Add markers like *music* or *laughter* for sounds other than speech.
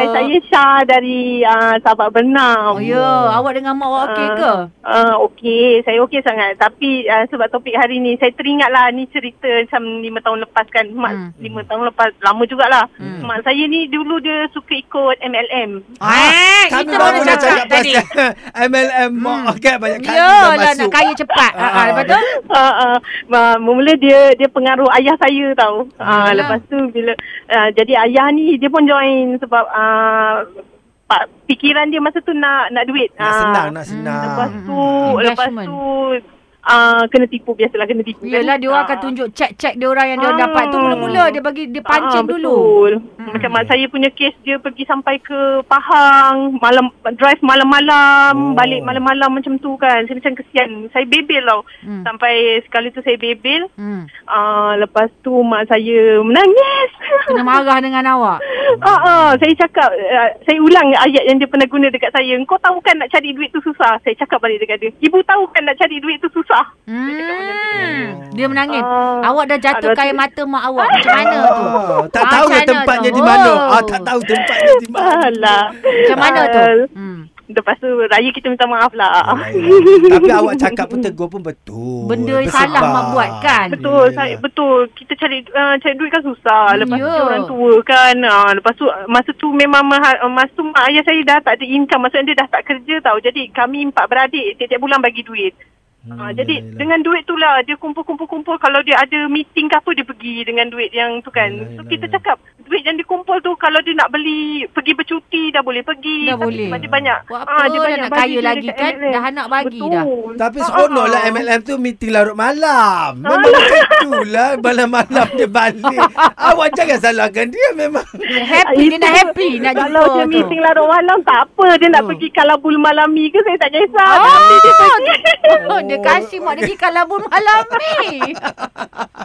Hai, saya Syah dari uh, Sahabat Bernam. Oh ya, awak dengan mak awak okey ke? Uh, okey, saya okey sangat. Tapi uh, sebab topik hari ni, saya teringatlah ni cerita macam lima tahun lepas kan. Mak Hmm. lima tahun lepas, lama jugalah. Hmm. Mak saya ni dulu dia suka ikut MLM. Eh, Kami kita baru nak cakap tadi. MLM *laughs* mak kan banyak kali dah Yalah masuk. nak kaya cepat. Ha, Ah, lepas tu? Uh, uh, uh, mula dia dia pengaruh ayah saya tau. Uh, Alah. lepas tu bila uh, jadi ayah ni dia pun join sebab uh, pak, fikiran dia masa tu nak nak duit. Nak Ah, senang, nak senang. Lepas Hmm, tu hmm. lepas tu uh, kena tipu biasalah kena tipu. Yelah kan? dia orang Ah. akan tunjuk cek-cek dia orang yang dia Ah. dapat tu mula-mula dia bagi dia pancing Ah, dulu. Hmm. Macam mak saya punya kes dia pergi sampai ke Pahang, malam drive malam-malam, Oh. balik malam-malam macam tu kan. Saya macam kesian. Saya bebel tau. Hmm. Sampai sekali tu saya bebel. Hmm. Ah, lepas tu mak saya menangis. Kena marah dengan awak. Ah, ah, saya cakap, uh, saya ulang ayat yang dia pernah guna dekat saya. Kau tahu kan nak cari duit tu susah. Saya cakap balik dekat dia. Ibu tahu kan nak cari duit tu susah. Hmm. Dia menangis. Ah. awak dah jatuh air tu- mata mak awak. Macam mana tu? Ah, tak Ah, tahu macam lah tempatnya tu? di mana. Oh. Ah, tak tahu tempatnya di mana. Alah. Macam mana tu? Ah, Hmm. Lepas tu raya kita minta maaf lah. *laughs* Tapi awak cakap pun tegur pun betul. Benda Bersebab. salah mak buat kan? Betul, Yelah. saya, betul. Kita cari uh, cari duit kan susah. Lepas Ya. tu orang tua kan. Uh, lepas tu masa tu memang maha, uh, masa tu mak ayah saya dah tak ada income. Maksudnya dia dah tak kerja tau. Jadi kami empat beradik tiap-tiap bulan bagi duit. Hmm, Uh, jadi yelah. dengan duit tu lah dia kumpul-kumpul-kumpul kalau dia ada meeting ke apa dia pergi dengan duit yang tu kan. Yelah, so yelah, kita yelah. cakap duit yang dikumpul tu kalau dia nak beli pergi bercuti dah boleh pergi. Dah Tapi boleh. sebab dia banyak. Buat ah, apa dia dah banyak nak kaya lagi kan? MLM. Dah nak bagi Betul. dah. Tapi Ah, seronok lah ah. MLM tu meeting larut malam. Memang macam itulah. Malam-malam dia balik. *laughs* Awak jangan salahkan dia memang. Happy dia nak happy nak jumpa Kalau dia tu. meeting larut malam tak apa. Dia nak pergi kalabul malami ke saya tak kisah. Oh, dia pergi. *laughs* dia kasih mak dia pergi kalabun malam ni. *laughs*